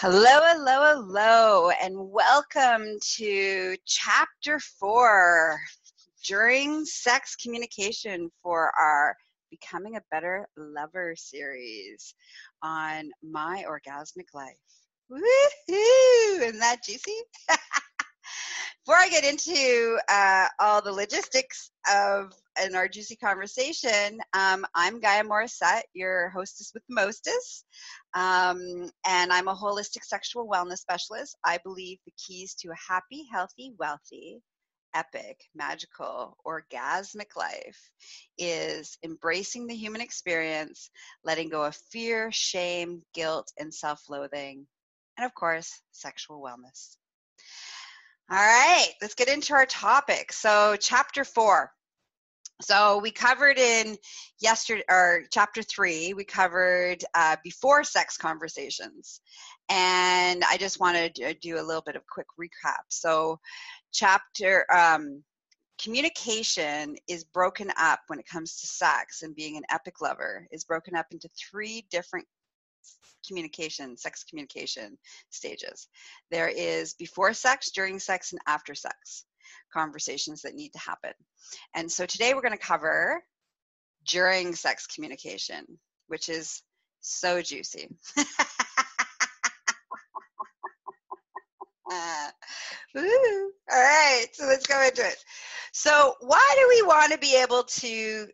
Hello, hello, hello, and welcome to chapter four during sex communication for our Becoming a Better Lover series on my orgasmic life. Woohoo! Isn't that juicy? Before I get into uh, all the logistics of in our juicy conversation, um, I'm Gaia Morissette, your hostess with the mostess, um, and I'm a holistic sexual wellness specialist. I believe the keys to a happy, healthy, wealthy, epic, magical, orgasmic life is embracing the human experience, letting go of fear, shame, guilt, and self loathing, and of course, sexual wellness. All right, let's get into our topic. So, chapter four. So we covered in yesterday or chapter three, we covered uh, before sex conversations, and I just wanted to do a little bit of quick recap. So, chapter um, communication is broken up when it comes to sex and being an epic lover is broken up into three different communication, sex communication stages. There is before sex, during sex, and after sex conversations that need to happen. And so today we're going to cover during sex communication, which is so juicy. uh, All right, so let's go into it. So, why do we want to be able to?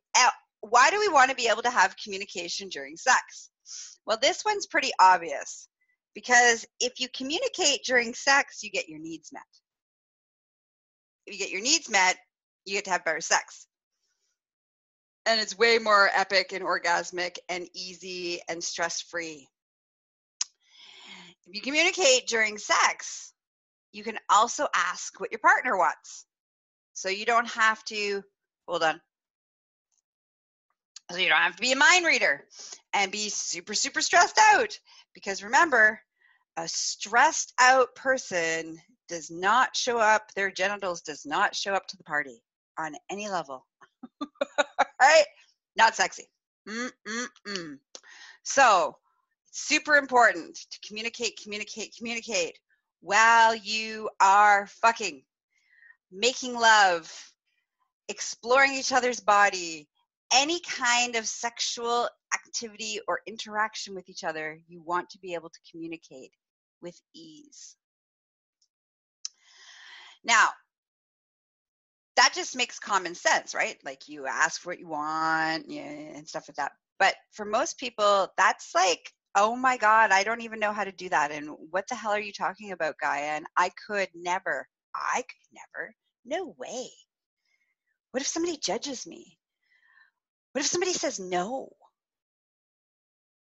Why do we want to be able to have communication during sex? Well, this one's pretty obvious because if you communicate during sex, you get your needs met. If you get your needs met, you get to have better sex. And it's way more epic and orgasmic and easy and stress free. If you communicate during sex, you can also ask what your partner wants. So you don't have to, hold on, so you don't have to be a mind reader and be super, super stressed out. Because remember, a stressed out person does not show up, their genitals does not show up to the party on any level. right? Not sexy. Mm-mm-mm. So, super important to communicate, communicate, communicate while you are fucking, making love, exploring each other's body, any kind of sexual activity or interaction with each other, you want to be able to communicate with ease. Now, that just makes common sense, right? Like you ask what you want yeah, and stuff like that. But for most people, that's like, oh my God, I don't even know how to do that. And what the hell are you talking about, Gaia? And I could never, I could never, no way. What if somebody judges me? What if somebody says no?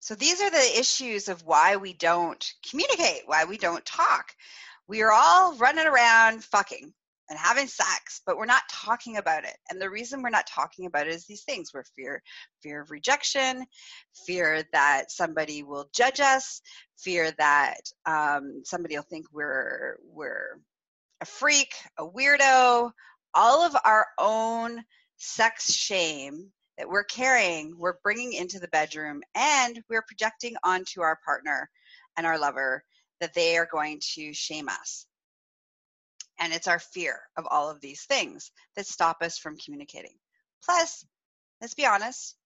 So these are the issues of why we don't communicate, why we don't talk. We are all running around fucking and having sex, but we're not talking about it. And the reason we're not talking about it is these things: we're fear, fear of rejection, fear that somebody will judge us, fear that um, somebody will think we're we're a freak, a weirdo. All of our own sex shame that we're carrying, we're bringing into the bedroom, and we're projecting onto our partner and our lover that they are going to shame us. And it's our fear of all of these things that stop us from communicating. Plus, let's be honest,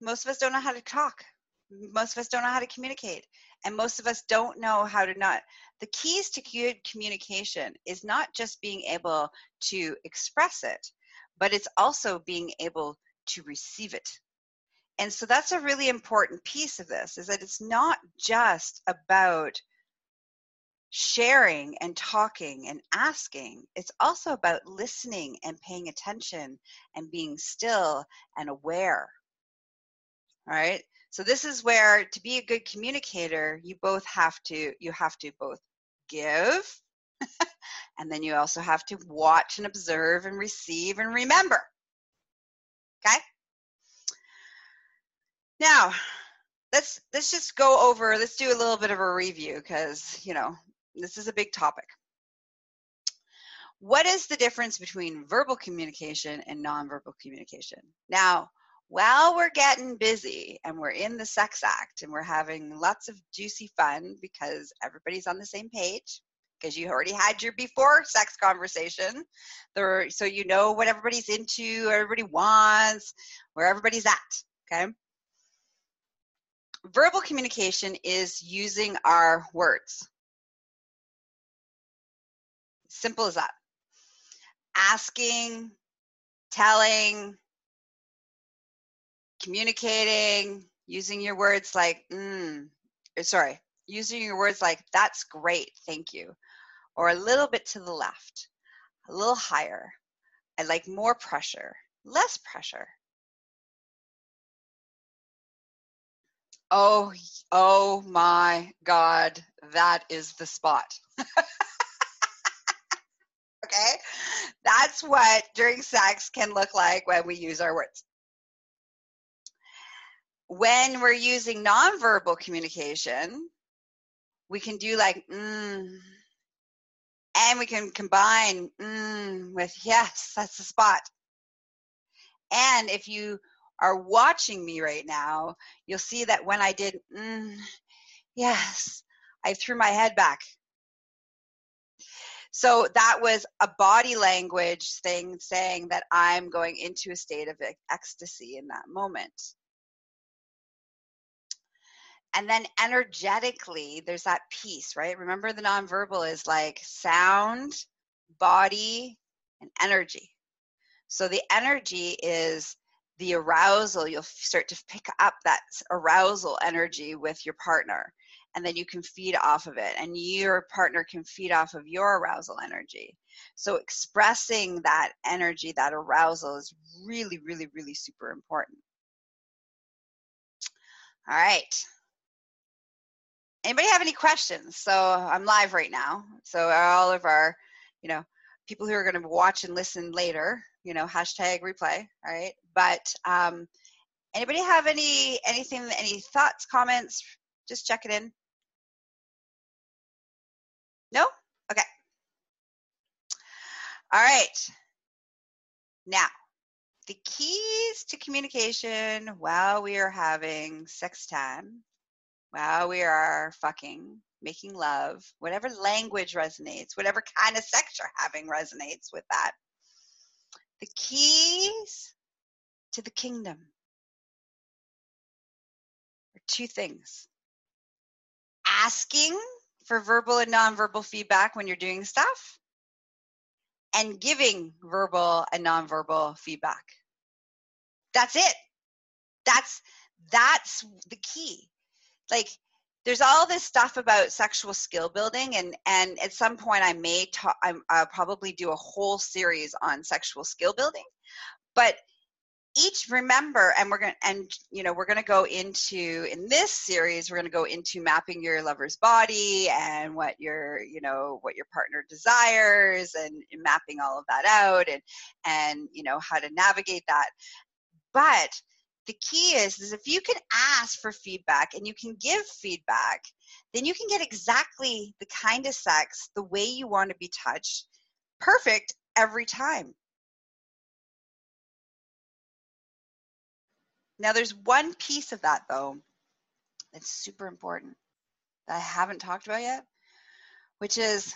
most of us don't know how to talk. Most of us don't know how to communicate. And most of us don't know how to not. The keys to good communication is not just being able to express it, but it's also being able to receive it. And so that's a really important piece of this is that it's not just about sharing and talking and asking. It's also about listening and paying attention and being still and aware. All right? So this is where to be a good communicator, you both have to you have to both give and then you also have to watch and observe and receive and remember. Okay? Now, let's let's just go over, let's do a little bit of a review because, you know, this is a big topic. What is the difference between verbal communication and nonverbal communication? Now, while we're getting busy and we're in the sex act and we're having lots of juicy fun because everybody's on the same page because you already had your before sex conversation there so you know what everybody's into everybody wants where everybody's at okay verbal communication is using our words simple as that asking telling communicating, using your words like, mm, sorry, using your words like, that's great, thank you, or a little bit to the left, a little higher. I like more pressure, less pressure. Oh, oh my God, that is the spot. okay? That's what during sex can look like when we use our words when we're using nonverbal communication, we can do like, mm, and we can combine mm, with yes, that's the spot. And if you are watching me right now, you'll see that when I did mm, yes, I threw my head back. So that was a body language thing saying that I'm going into a state of ecstasy in that moment. And then energetically there's that piece right? Remember the nonverbal is like sound body and energy. So the energy is the arousal. You'll start to pick up that arousal energy with your partner and then you can feed off of it and your partner can feed off of your arousal energy so expressing that energy that arousal is really really really super important all right anybody have any questions? So I'm live right now. So all of our, you know, people who are going to watch and listen later, you know, hashtag replay, all right? But um, anybody have any anything, any thoughts, comments? Just check it in. No? Okay. All right. Now, the keys to communication while we are having sex time while we are fucking, making love, whatever language resonates, whatever kind of sex you're having resonates with that. The keys to the kingdom are two things asking for verbal and nonverbal feedback when you're doing stuff, and giving verbal and nonverbal feedback. That's it. That's that's the key like there's all this stuff about sexual skill building and and at some point i may talk i'll probably do a whole series on sexual skill building but each remember and we're going to and you know we're going to go into in this series we're going to go into mapping your lover's body and what your you know what your partner desires and mapping all of that out and and you know how to navigate that but the key is, is if you can ask for feedback and you can give feedback, then you can get exactly the kind of sex the way you want to be touched, perfect every time. Now, there's one piece of that though that's super important that I haven't talked about yet, which is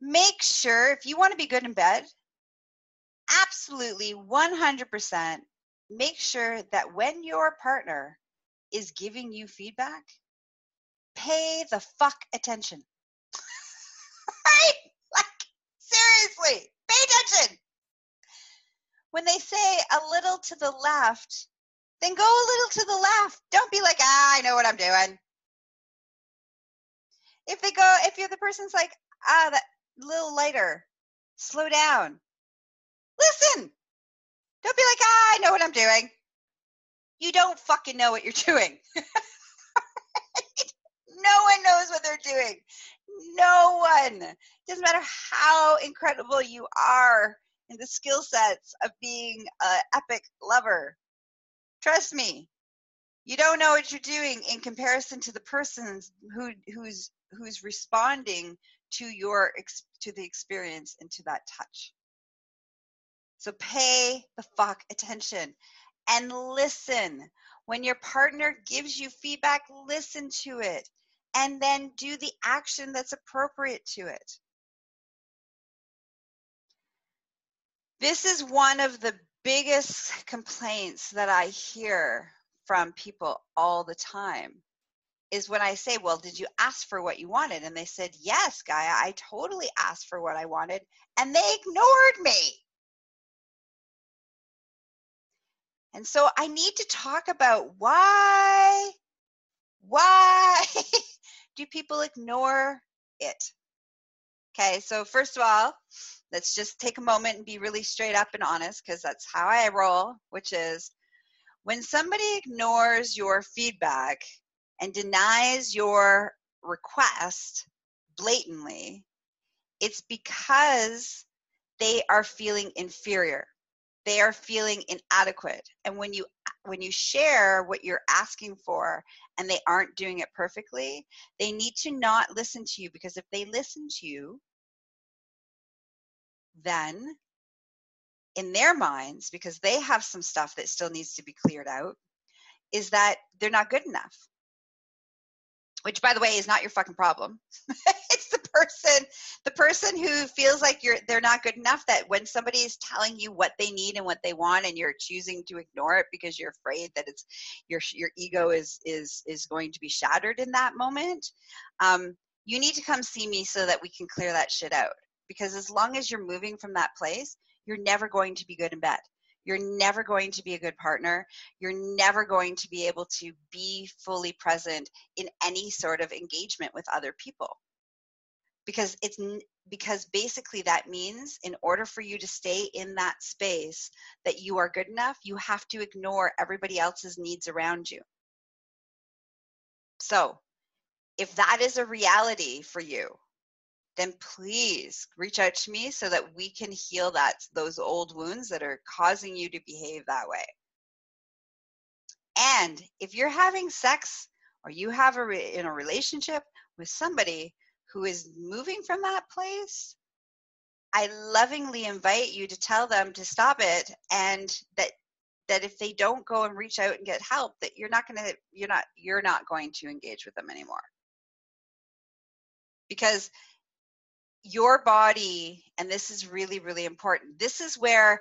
make sure if you want to be good in bed, absolutely 100% make sure that when your partner is giving you feedback, pay the fuck attention. right? Like, seriously, pay attention. When they say a little to the left, then go a little to the left. Don't be like, ah, I know what I'm doing. If they go, if you're the person's like, ah, that little lighter, slow down. Listen, don't be like, ah, I know what I'm doing. You don't fucking know what you're doing. no one knows what they're doing. No one. Doesn't matter how incredible you are in the skill sets of being an epic lover. Trust me, you don't know what you're doing in comparison to the person who who's who's responding to your to the experience and to that touch so pay the fuck attention. and listen. When your partner gives you feedback, listen to it and then do the action that's appropriate to it. This is one of the biggest complaints that I hear from people all the time is when I say, Well, did you ask for what you wanted? And they said, Yes, Gaia, I totally asked for what I wanted, and they ignored me. And so I need to talk about why, why do people ignore it? Okay, so first of all, let's just take a moment and be really straight up and honest because that's how I roll, which is when somebody ignores your feedback and denies your request blatantly, it's because they are feeling inferior. They are feeling inadequate. And when you when you share what you're asking for and they aren't doing it perfectly they need to not listen to you because if they listen to you then in their minds because they have some stuff that still needs to be cleared out is that they're not good enough. Which by the way is not your fucking problem. It's the person the person who feels like you're they're not good enough that when somebody is telling you what they need and what they want and you're choosing to ignore it because you're afraid that it's your your ego is is is going to be shattered in that moment um, you need to come see me so that we can clear that shit out because as long as you're moving from that place you're never going to be good in bed you're never going to be a good partner. You're never going to be able to be fully present in any sort of engagement with other people. Because it's because basically that means in order for you to stay in that space that you are good enough, you have to ignore everybody else's needs around you. So, if that is a reality for you, then please reach out to me so that we can heal that those old wounds that are causing you to behave that way. And if you're having sex or you have a re- in a relationship with somebody who is moving from that place, I lovingly invite you to tell them to stop it and that that if they don't go and reach out and get help that you're not going to you're not you're not going to engage with them anymore. Because your body, and this is really, really important, this is where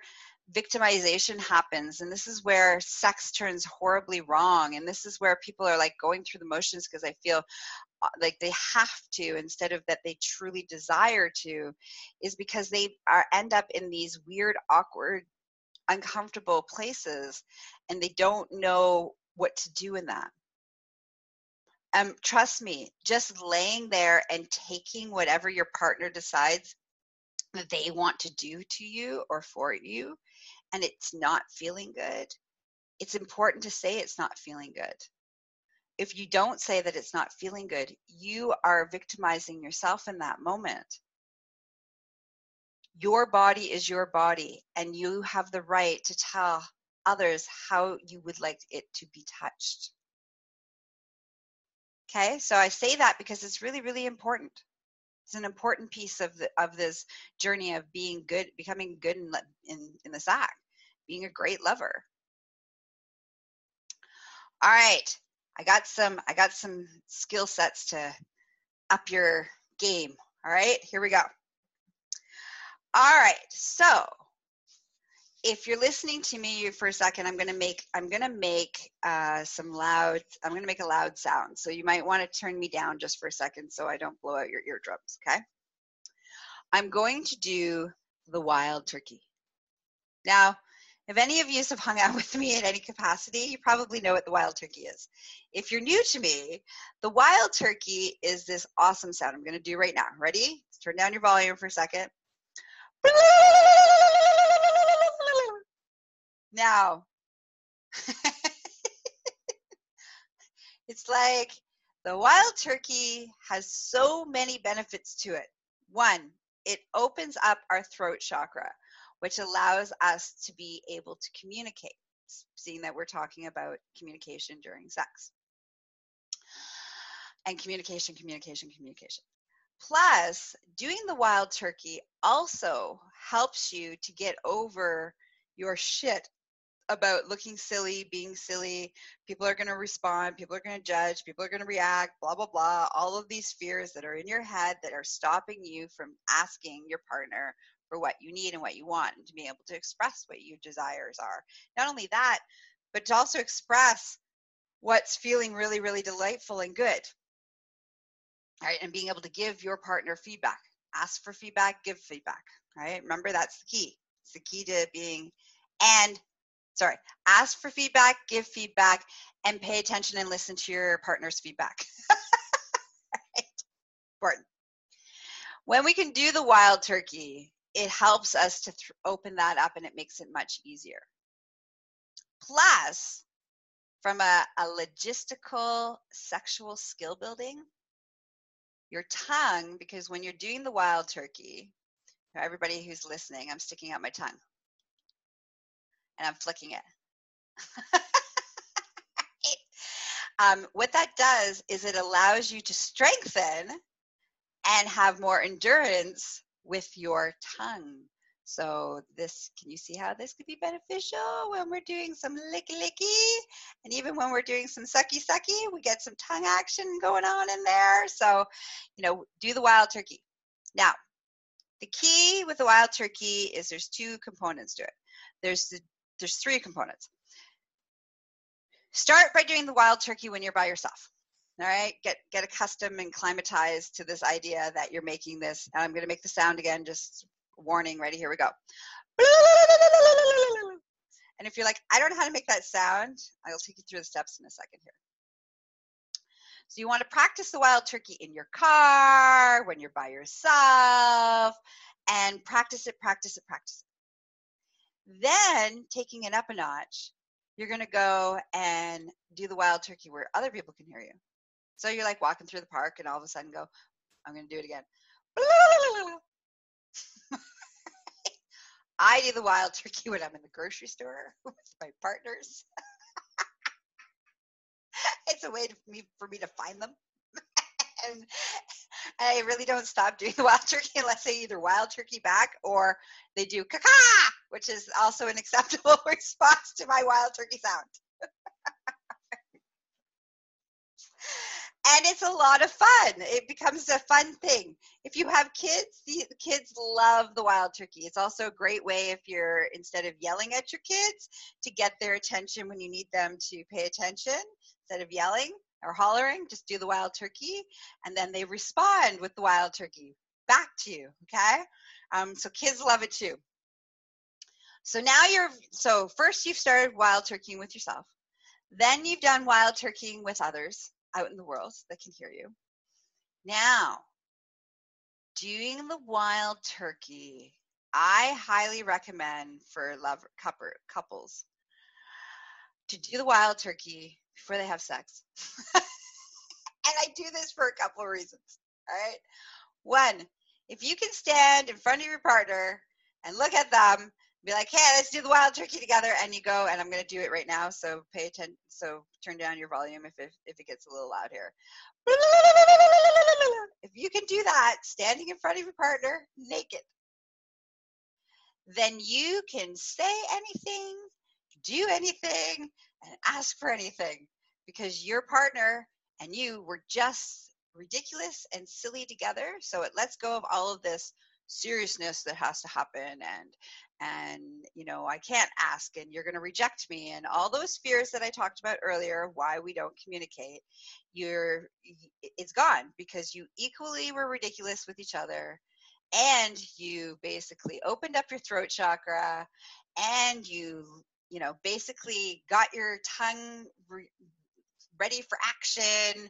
victimization happens and this is where sex turns horribly wrong and this is where people are like going through the motions because i feel uh, like they have to instead of that they truly desire to is because they are end up in these weird awkward uncomfortable places and they don't know what to do in that um, trust me, just laying there and taking whatever your partner decides that they want to do to you or for you, and it's not feeling good, it's important to say it's not feeling good. If you don't say that it's not feeling good, you are victimizing yourself in that moment. Your body is your body, and you have the right to tell others how you would like it to be touched. Okay, so I say that because it's really, really important. It's an important piece of the, of this journey of being good, becoming good in, in in the sack, being a great lover. All right, I got some I got some skill sets to up your game. All right, here we go. All right, so if you're listening to me for a second, I'm gonna make I'm gonna make uh, some loud. I'm gonna make a loud sound. So you might want to turn me down just for a second so I don't blow out your eardrums. Okay. I'm going to do the wild turkey. Now, if any of you have hung out with me in any capacity, you probably know what the wild turkey is. If you're new to me, the wild turkey is this awesome sound I'm going to do right now. Ready? Turn down your volume for a second. Now, it's like the wild turkey has so many benefits to it. One, it opens up our throat chakra, which allows us to be able to communicate, seeing that we're talking about communication during sex. And communication, communication, communication. Plus, doing the wild turkey also helps you to get over your shit about looking silly, being silly. People are going to respond. People are going to judge. People are going to react, blah, blah, blah. All of these fears that are in your head that are stopping you from asking your partner for what you need and what you want and to be able to express what your desires are. Not only that, but to also express what's feeling really, really delightful and good. Right, and being able to give your partner feedback. Ask for feedback, give feedback. Right? Remember that's the key. It's the key to being and sorry, ask for feedback, give feedback, and pay attention and listen to your partner's feedback. right? Important. When we can do the wild turkey, it helps us to th- open that up and it makes it much easier. Plus, from a, a logistical sexual skill building, your tongue, because when you're doing the wild turkey, everybody who's listening, I'm sticking out my tongue and I'm flicking it. um, what that does is it allows you to strengthen and have more endurance with your tongue. So this, can you see how this could be beneficial when we're doing some licky licky? And even when we're doing some sucky sucky, we get some tongue action going on in there. So, you know, do the wild turkey. Now, the key with the wild turkey is there's two components to it. There's the, there's three components. Start by doing the wild turkey when you're by yourself. All right, get get accustomed and climatized to this idea that you're making this. And I'm going to make the sound again, just warning. Ready? Here we go. And if you're like, I don't know how to make that sound, I'll take you through the steps in a second here. So you want to practice the wild turkey in your car, when you're by yourself, and practice it, practice it, practice it. Then taking it up a notch, you're going to go and do the wild turkey where other people can hear you. So you're like walking through the park and all of a sudden go, I'm going to do it again. I do the wild turkey when I'm in the grocery store with my partners. it's a way to, for me for me to find them. and I really don't stop doing the wild turkey unless they either wild turkey back or they do caca, which is also an acceptable response to my wild turkey sound. and it's a lot of fun. It becomes a fun thing. If you have kids, the kids love the wild turkey. It's also a great way if you're instead of yelling at your kids to get their attention when you need them to pay attention instead of yelling or hollering, just do the wild turkey and then they respond with the wild turkey back to you, okay? Um, so kids love it too. So now you're so first you've started wild turkeying with yourself. Then you've done wild turkeying with others out in the world that can hear you. Now, doing the wild turkey, I highly recommend for love couples to do the wild turkey before they have sex. and I do this for a couple of reasons. All right. One, if you can stand in front of your partner and look at them be like, hey, let's do the wild turkey together. And you go, and I'm going to do it right now. So pay attention. So turn down your volume if it, if it gets a little loud here. If you can do that, standing in front of your partner naked, then you can say anything, do anything, and ask for anything because your partner and you were just ridiculous and silly together. So it lets go of all of this seriousness that has to happen and and you know i can't ask and you're going to reject me and all those fears that i talked about earlier why we don't communicate you're it's gone because you equally were ridiculous with each other and you basically opened up your throat chakra and you you know basically got your tongue re- ready for action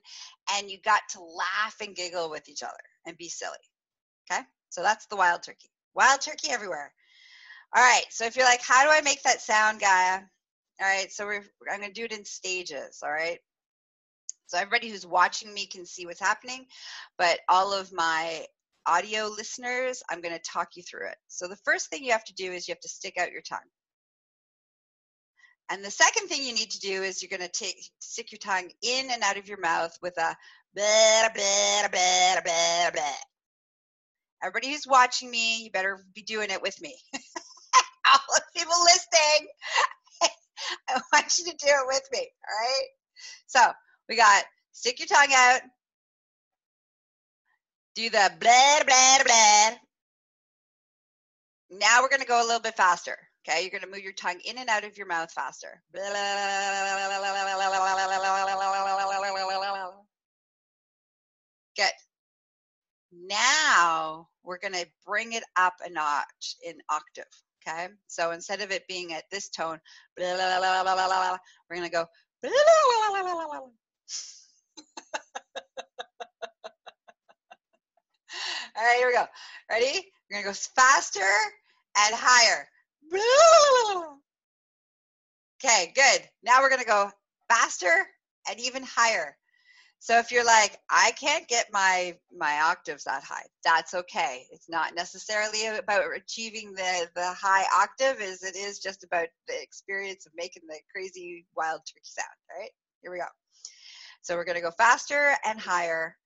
and you got to laugh and giggle with each other and be silly okay so that's the wild turkey wild turkey everywhere all right, so if you're like, how do I make that sound, Gaia? All right, so we're, I'm going to do it in stages, all right? So everybody who's watching me can see what's happening, but all of my audio listeners, I'm going to talk you through it. So the first thing you have to do is you have to stick out your tongue. And the second thing you need to do is you're going to take stick your tongue in and out of your mouth with a blah, blah, blah, blah, blah. Everybody who's watching me, you better be doing it with me. all the people listening, I want you to do it with me. All right. So we got stick your tongue out. Do the blah, blah, blah. Now we're going to go a little bit faster. Okay. You're going to move your tongue in and out of your mouth faster. Good. Now we're going to bring it up a notch in octave. Okay. So instead of it being at this tone, we're going to go. All right, here we go. Ready? We're going to go faster and higher. Okay, good. Now we're going to go faster and even higher. So if you're like, I can't get my my octaves that high, that's okay. It's not necessarily about achieving the the high octave, as it is just about the experience of making the crazy wild turkey sound. All right, here we go. So we're gonna go faster and higher.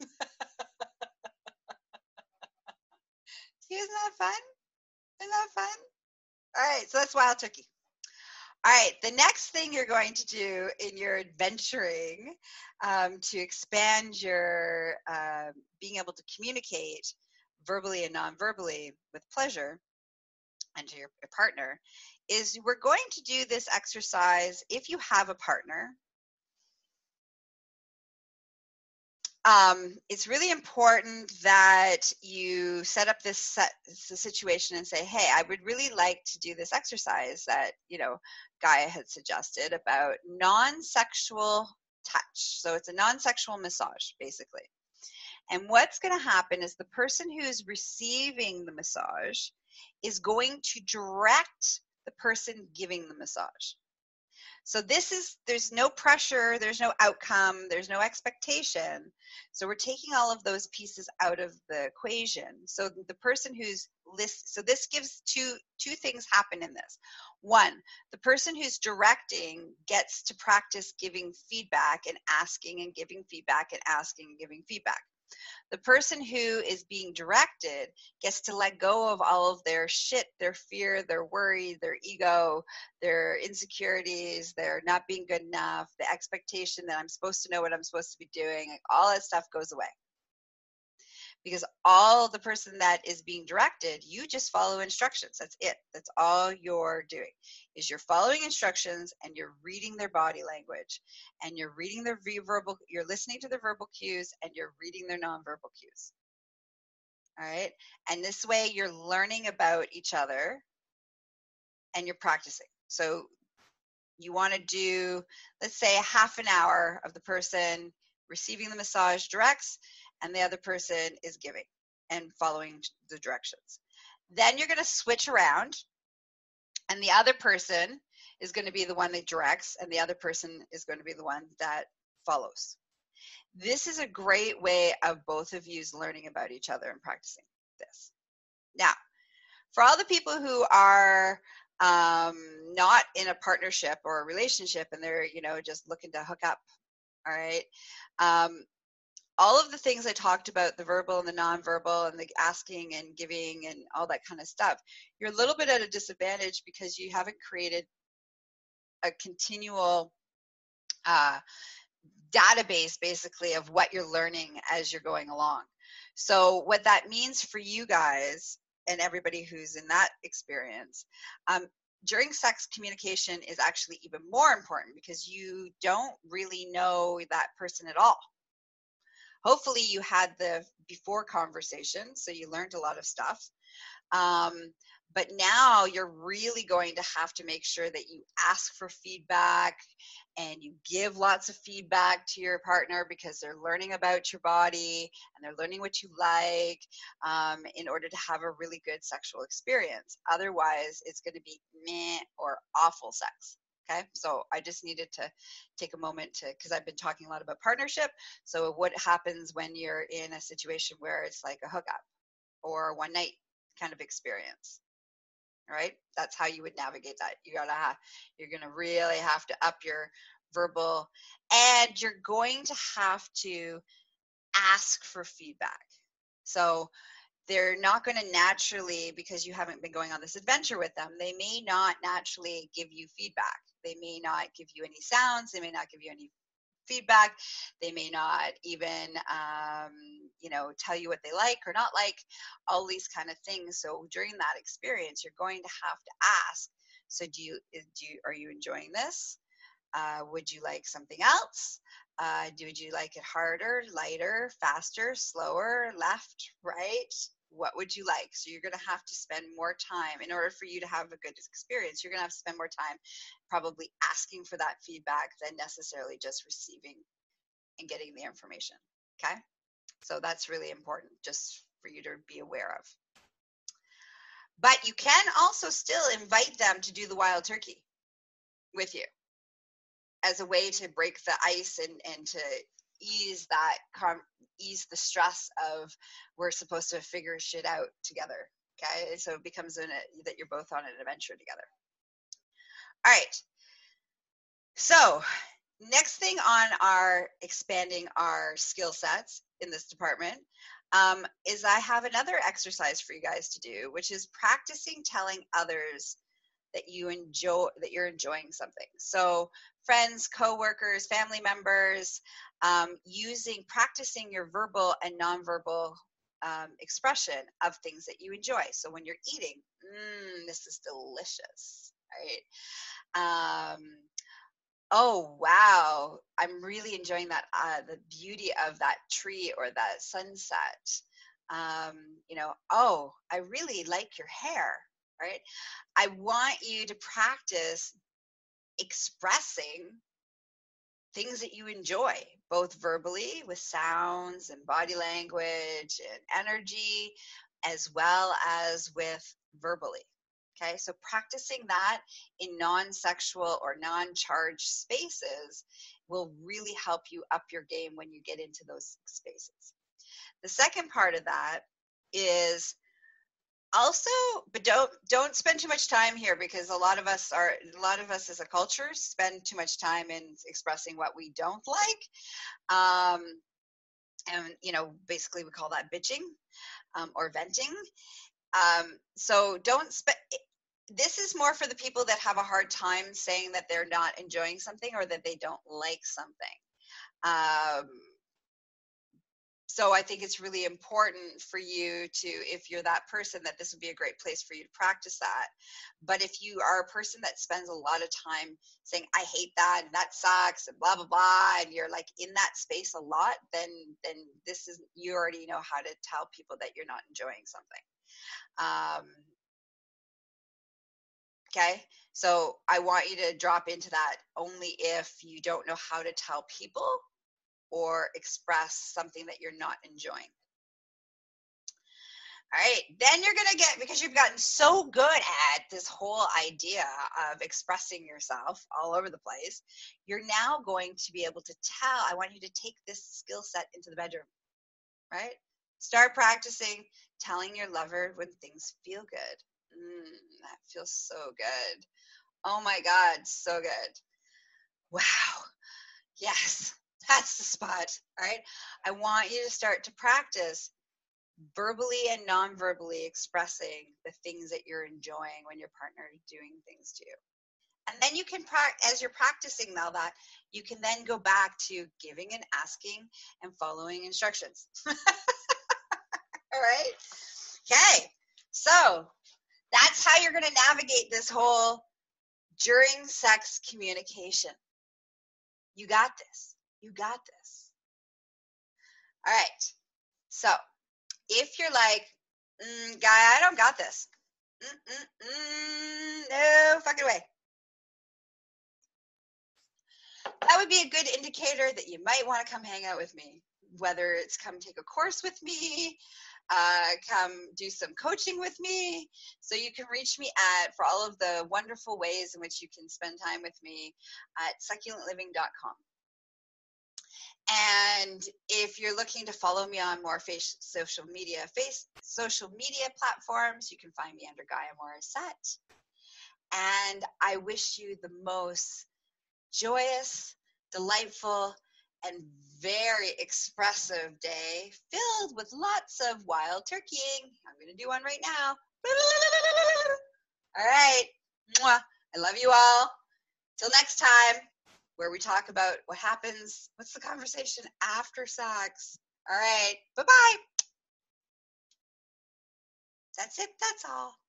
Isn't that fun? Isn't that fun? All right, so that's wild turkey. All right, the next thing you're going to do in your adventuring um, to expand your uh, being able to communicate verbally and non-verbally with pleasure and to your, your partner is we're going to do this exercise if you have a partner um, it's really important that you set up this, set, this situation and say, hey, I would really like to do this exercise that, you know, Gaia had suggested about non-sexual touch. So it's a non-sexual massage, basically. And what's going to happen is the person who's receiving the massage is going to direct the person giving the massage. So this is, there's no pressure, there's no outcome, there's no expectation. So we're taking all of those pieces out of the equation. So the person who's list, so this gives two, two things happen in this. One, the person who's directing gets to practice giving feedback and asking and giving feedback and asking and giving feedback. The person who is being directed gets to let go of all of their shit, their fear, their worry, their ego, their insecurities, their not being good enough, the expectation that I'm supposed to know what I'm supposed to be doing. All that stuff goes away because all the person that is being directed you just follow instructions. That's it. That's all you're doing is you're following instructions and you're reading their body language and you're reading their verbal you're listening to their verbal cues and you're reading their nonverbal cues. All right? And this way you're learning about each other and you're practicing. So you want to do let's say half an hour of the person receiving the massage directs and the other person is giving and following the directions. Then you're going to switch around, and the other person is going to be the one that directs, and the other person is going to be the one that follows. This is a great way of both of you learning about each other and practicing this. Now, for all the people who are um, not in a partnership or a relationship and they're, you know, just looking to hook up, all right, um, all of the things I talked about, the verbal and the nonverbal and the asking and giving and all that kind of stuff, you're a little bit at a disadvantage because you haven't created a continual uh, database basically of what you're learning as you're going along. So, what that means for you guys and everybody who's in that experience, um, during sex communication is actually even more important because you don't really know that person at all hopefully you had the before conversation so you learned a lot of stuff um, but now you're really going to have to make sure that you ask for feedback and you give lots of feedback to your partner because they're learning about your body and they're learning what you like um, in order to have a really good sexual experience. Otherwise, it's going to be meh or awful sex. Okay, so I just needed to take a moment to, because I've been talking a lot about partnership. So, what happens when you're in a situation where it's like a hookup or one night kind of experience? Right, that's how you would navigate that. You gotta have, you're gonna really have to up your verbal, and you're going to have to ask for feedback. So, they're not going to naturally because you haven't been going on this adventure with them they may not naturally give you feedback. They may not give you any sounds they may not give you any feedback. They may not even um, you know tell you what they like or not like all these kind of things. So during that experience you're going to have to ask so do you do you, are you enjoying this? Uh, would you like something else? Uh, do, would you like it harder lighter faster slower left right what would you like? So you're going to have to spend more time in order for you to have a good experience you're going to have to spend more time probably asking for that feedback than necessarily just receiving and getting the information okay? So that's really important just for you to be aware of. But you can also still invite them to do the wild turkey with you as a way to break the ice and, and to ease that ease the stress of we're supposed to figure shit out together okay? So it becomes an, that you're both on an adventure together. All right so next thing on our expanding our skill sets in this department um, is i have another exercise for you guys to do which is practicing telling others that you enjoy that you're enjoying something. So friends coworkers family members um, using practicing your verbal and nonverbal um, expression of things that you enjoy. So when you're eating mmm this is delicious right? Um, oh wow. I'm really enjoying that uh, the beauty of that tree or that sunset. Um, you know oh i really like your hair right? I want you to practice expressing things that you enjoy, both verbally with sounds and body language and energy, as well as with verbally. Okay, so practicing that in non sexual or non charged spaces will really help you up your game when you get into those spaces. The second part of that is also but don't don't spend too much time here because a lot of us are a lot of us as a culture spend too much time in expressing what we don't like. Um and you know basically we call that bitching um, or venting. Um so don't spend this is more for the people that have a hard time saying that they're not enjoying something or that they don't like something. Um so i think it's really important for you to if you're that person that this would be a great place for you to practice that. But if you are a person that spends a lot of time saying i hate that and that sucks and blah blah blah and you're like in that space a lot then then this is you already know how to tell people that you're not enjoying something. Um, okay? So i want you to drop into that only if you don't know how to tell people or express something that you're not enjoying. All right, then you're to get, because you've gotten so good at this whole idea of expressing yourself all over the place, you're now going to be able to tell. I want you to take this skill set into the bedroom, right? Start practicing telling your lover when things feel good. Mm, that feels so good. Oh my God, so good. Wow. Yes. That's the spot. All right. I want you to start to practice verbally and non-verbally expressing the things that you're enjoying when your partner is doing things to you. And then you can as you're practicing all that, you can then go back to giving and asking and following instructions. all right. Okay. So that's how you're going to navigate this whole during sex communication. You got this. You got this. All right. So if you're like, mm, guy, I don't got this. Mm-mm-mm, no fucking way. That would be a good indicator that you might want to come hang out with me, whether it's come take a course with me, uh, come do some coaching with me. So you can reach me at, for all of the wonderful ways in which you can spend time with me, at succulentliving.com. And if you're looking to follow me on more face, social media face social media platforms, you can find me under Gaia Morissette. And I wish you the most joyous, delightful, and very expressive day filled with lots of wild turkeying. I'm going to do one right now. All right. I love you all. Till next time, where we talk about what happens, what's the conversation after sex. All right. Bye bye. That's it. That's all.